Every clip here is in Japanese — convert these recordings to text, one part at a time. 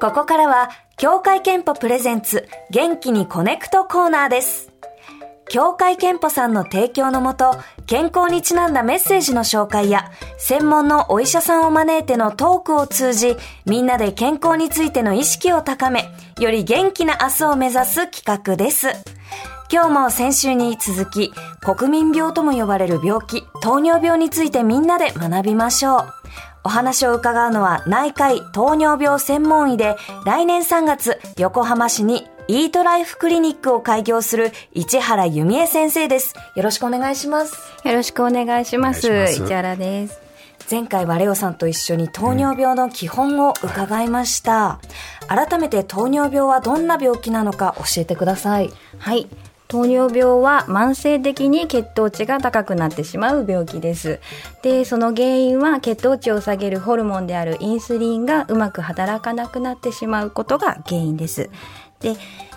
ここからは、協会憲法プレゼンツ、元気にコネクトコーナーです。協会憲法さんの提供のもと、健康にちなんだメッセージの紹介や、専門のお医者さんを招いてのトークを通じ、みんなで健康についての意識を高め、より元気な明日を目指す企画です。今日も先週に続き、国民病とも呼ばれる病気、糖尿病についてみんなで学びましょう。お話を伺うのは内科医糖尿病専門医で来年3月横浜市にイートライフクリニックを開業する市原由美恵先生です。よろしくお願いします。よろしくお願いします。お願いします市原です。前回はレオさんと一緒に糖尿病の基本を伺いました。改めて糖尿病はどんな病気なのか教えてください。はい。糖尿病は慢性的に血糖値が高くなってしまう病気です。で、その原因は血糖値を下げるホルモンであるインスリンがうまく働かなくなってしまうことが原因です。で、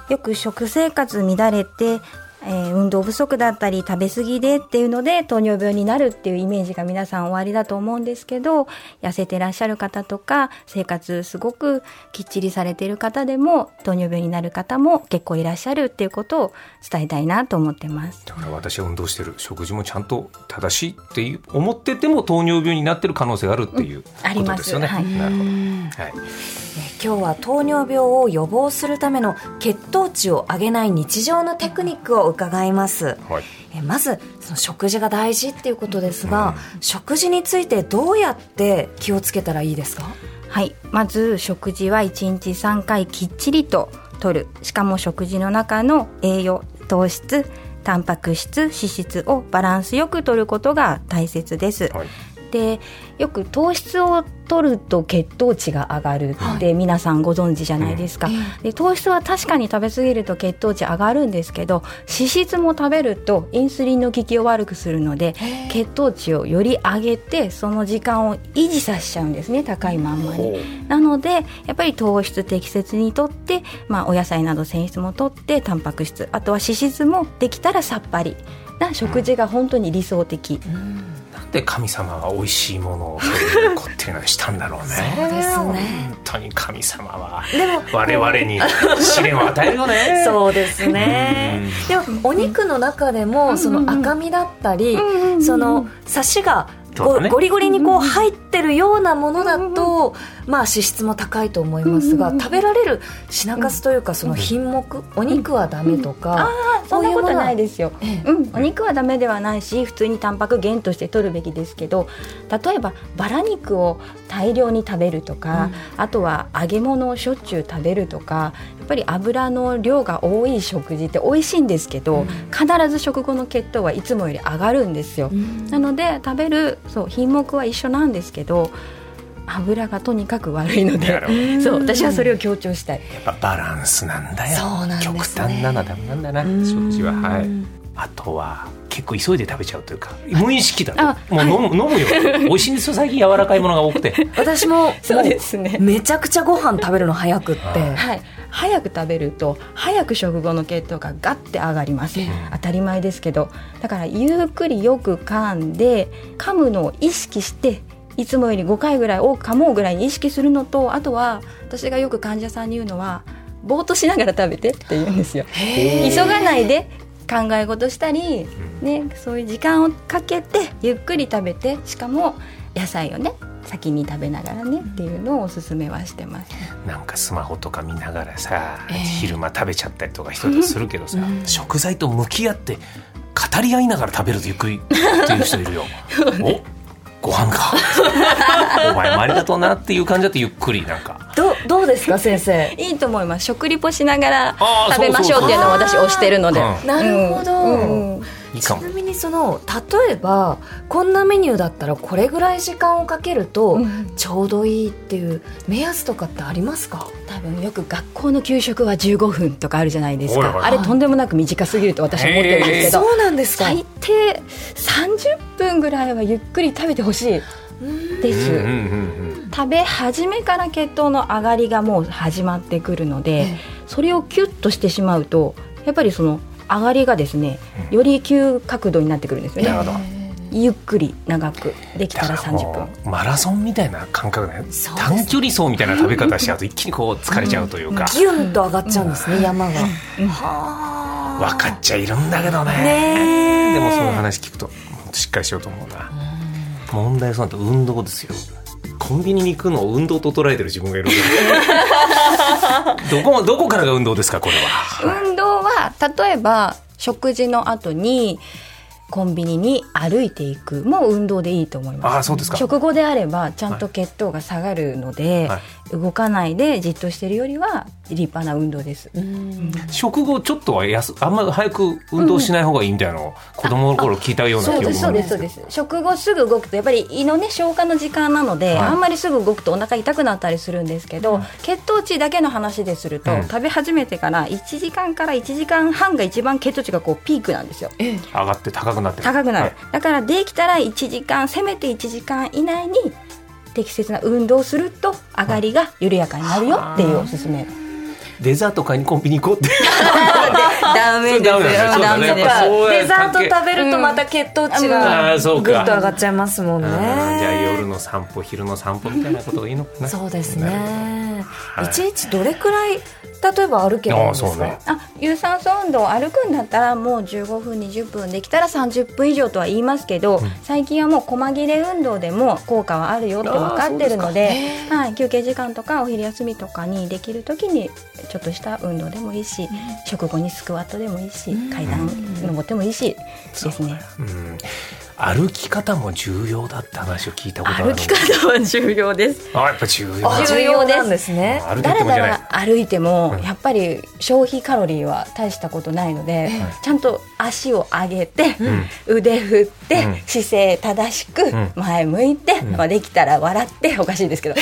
よく食生活乱れて、えー運動不足だったり食べ過ぎでっていうので糖尿病になるっていうイメージが皆さんおありだと思うんですけど痩せてらっしゃる方とか生活すごくきっちりされている方でも糖尿病になる方も結構いらっしゃるっていうことを伝えたいなと思ってます。だから私は運動してる食事もちゃんと正しいっていう思ってても糖尿病になってる可能性があるっていうありますことですよね。はいなるほど。はい。今日は糖尿病を予防するための血糖値を上げない日常のテクニックを伺います。はい。えまずその食事が大事っていうことですが、食事についてどうやって気をつけたらいいですか？はい、まず食事は1日3回きっちりと摂るしかも食事の中の栄養糖質タンパク質脂質をバランスよく摂ることが大切です。はい。でよく糖質を取ると血糖値が上がる。って皆さんご存知じゃないですか、で糖質は確かに食べ過ぎると血糖値上がるんですけど脂質も食べるとインスリンの効きを悪くするので血糖値をより上げてその時間を維持させちゃうんですね高いまんまに。なのでやっぱり糖質適切にとって、まあ、お野菜など繊維質もとってタンパク質あとは脂質もできたらさっぱりな食事が本当に理想的。なんで神様は美味しいものをそういうこっていうのにしたんだろうね。そうですね。本当に神様は。でも我々に試練を与えるよね。そうですね。でもお肉の中でもその赤身だったり、そのサシがゴリゴリにこう入ってるようなものだと、まあ脂質も高いと思いますが、食べられる品数というかその品目、お肉はダメとか、そんなことないですよ、ええ。うん、お肉はダメではないし普通にタンパク源として取るべきですけど例えばバラ肉を大量に食べるとか、あとは揚げ物をしょっちゅう食べるとかやっぱり油の量が多い食事って美味しいんですけど、必ず食後の血糖はいつもより上がるんですよ、なので食べるそう品目は一緒なんですけど油がとにかく悪いのでそう私はそれを強調したい。やっぱバランスなんだよ。そうなんね。極端なのはダメなんだな食事は。はい。あとは結構急いで食べちゃうというか無意識だあともう飲む,、飲むよ。美味しいんですよ最近柔らかいものが多くて。私もそう。ですねめちゃくちゃご飯食べるの早くって。はい、早く食べると早く食後の血糖がガッて上がります、当たり前ですけど。だからゆっくりよく噛んで噛むのを意識していつもより5回ぐらい多く噛もうぐらいに意識するのとあとは私がよく患者さんに言うのはぼーっとしながら食べてって言うんですよ。急がないで考え事したり、ね、そういう時間をかけてゆっくり食べてしかも野菜をね先に食べながらねっていうのをおすすめはしてます。なんかスマホとか見ながらさ、昼間食べちゃったりとか人とするけどさ、食材と向き合って語り合いながら食べるとゆっくりっていう人いるよ。お？ご飯か。お前もありがとうなっていう感じだとゆっくりなんか。どうどうですか先生？いいと思います。食リポしながら食べましょうっていうのを私推してるので。なるほど、うんうんちなみにその例えばこんなメニューだったらこれぐらい時間をかけるとうん。ちょうどいいっていう目安とかってありますか、多分よく学校の給食は15分とかあるじゃないですか。らあれとんでもなく短すぎると私は思ってるんですけど、そうなんですか。最低30分ぐらいはゆっくり食べてほしい。です、うんうんうん。食べ始めから血糖の上がりがもう始まってくるので、それをキュッとしてしまうとやっぱりその上がりがですねより急角度になってくるんですよね。ゆっくり長くできたらだから30も分。うマラソンみたいな感覚ね。短距離走みたいな食べ方しちゃうと一気にこう疲れちゃうというか、ギュンと上がっちゃうんですね、山が。は分かっちゃいるんだけどね。でもその話聞くとしっかりしようと思うな、問題はそうなると運動ですよ。コンビニに行くのを運動と捉えてる自分がいる どこどこからが運動ですかこれは、運動は例えば食事の後にコンビニに歩いていく。も運動でいいと思います。ああそうですか。食後であればちゃんと血糖が下がるので、はい動かないでじっとしてるよりは立派な運動です、食後ちょっとはやすあんまり早く運動しない方がいいみたいなのを子供の頃聞いたような記憶そうですそうがある。んですけどですそうです。食後すぐ動くとやっぱり胃のね消化の時間なので、はい。あんまりすぐ動くとお腹痛くなったりするんですけど、血糖値だけの話ですると、うん食べ始めてから1時間から1時間半が一番血糖値がこうピークなんですよ。上がって高くなって高くなる、はい。だからできたら1時間せめて1時間以内に適切な運動をすると上がりが緩やかになるよっていうおすすめ。デザート買いにコンビニ行こうって。ダメですよ。ダメだね。デザート食べるとまた血糖値うんがぐっと上がっちゃいますもんね。あーじゃあ夜の散歩昼の散歩みたいなことがいいのかな。そうですね。ほど一日どれくらい例えば歩けばいいんですか？ね。あ有酸素運動を歩くんだったらもう15分20分できたら30分以上とは言いますけど、最近はもう細切れ運動でも効果はあるよって分かってるのではい、休憩時間とかお昼休みとかにできる時にちょっとした運動でもいいし、食後にスクワットでもいいし、階段登ってもいいしですね。うん歩き方も重要だって話を聞いたことある歩き方は重要です。あやっぱ重要。重要なんです。ね。歩いてだらだら歩いても、うん。やっぱり消費カロリーは大したことないので、ちゃんと足を上げて、腕振って、うん。姿勢正しく、ん。前向いて、まあ、できたら笑っておかしいですけど、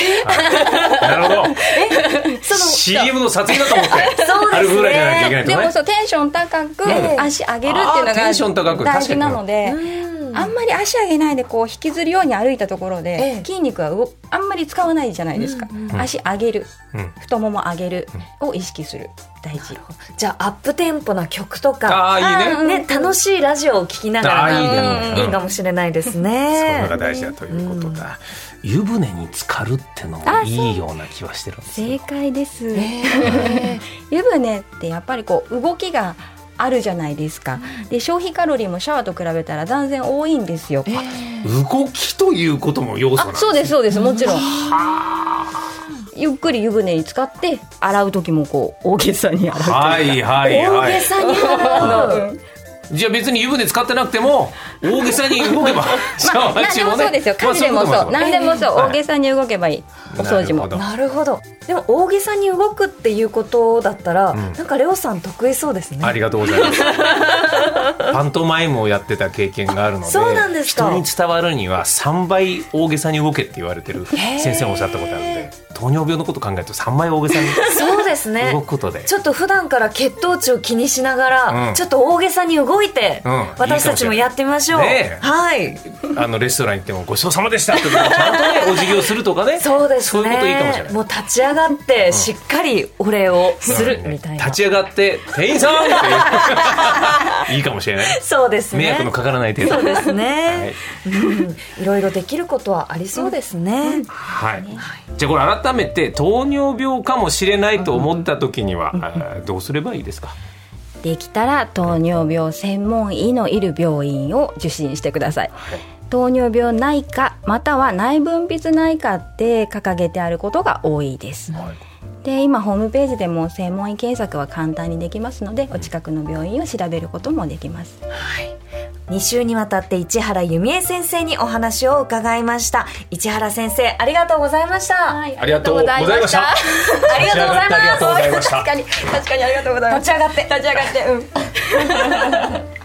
なるほど。その CM の撮影だと思って そうですね。ね。でもそうテンション高く、ええ足上げるっていうのあーテンション高がく大事なので。うん。あんまり足上げないでこう引きずるように歩いたところで、ええ。筋肉は動あんまり使わないじゃないですか、足上げる、うん。太もも上げるを意識する。大事。じゃあアップテンポな曲とか。ああいいね。ね、楽しいラジオを聞きながらいいね。うんうんいいかもしれないですね。のが。大事だということだ。湯船に浸かるってのもいいような気はしてるんですよ。正解です、湯船ってやっぱりこう動きがあるじゃないですか。で消費カロリーもシャワーと比べたら断然多いんですよ、動きということも要素なんですあそうですそうですもちろん。ゆっくり湯船に浸かって洗う時もこう大げさに洗うといはいはい大はい。げさに払う。じゃあ別に湯船使ってなくても 大げさに動けば。シャワー中もね。何でもそうですよ。家事でもそうまあ何でもそう。はい。大げさに動けばいい。お掃除も。なるほど。なるほど。でも大げさに動くっていうことだったら、ん。なんかレオさん得意そうですね。ありがとうございます。パントマイムをやってた経験があるので、そうなんですか。人に伝わるには3倍大げさに動けって言われてる先生もおっしゃったことあるんで、糖尿病のこと考えると3倍大げさに。そ うですね動くことで。ちょっと普段から血糖値を気にしながら、うんちょっと大げさに動いて、うん私たちもやってみましょう。ねえはい。あのレストラン行ってもごちそうさまでしたってちゃんとねお辞儀をするとかね。そうですね。そういうこといいかもしれない。もう立ち上がって、しっかりお礼をするみたいな。立ち上がって店員さんっていう いいかもしれない。そうですね。迷惑のかからない程度。そうですね、はいうん。いろいろできることはありそうですね。はい。じゃあこれ改めて糖尿病かもしれないと思った時には、どうすればいいですか？できたら糖尿病専門医のいる病院を受診してください。糖尿病内科または内分泌内科って掲げてあることが多いです。はい。で今ホームページでも専門医検索は簡単にできますのでお近くの病院を調べることもできます2週にわたって市原由美恵先生にお話を伺いました。市原先生、ありがとうございました。はいありがとうございました。ありがとうございま すありがとうございました確かに確かにありがとうございます立ち上がって。立ち上がってうん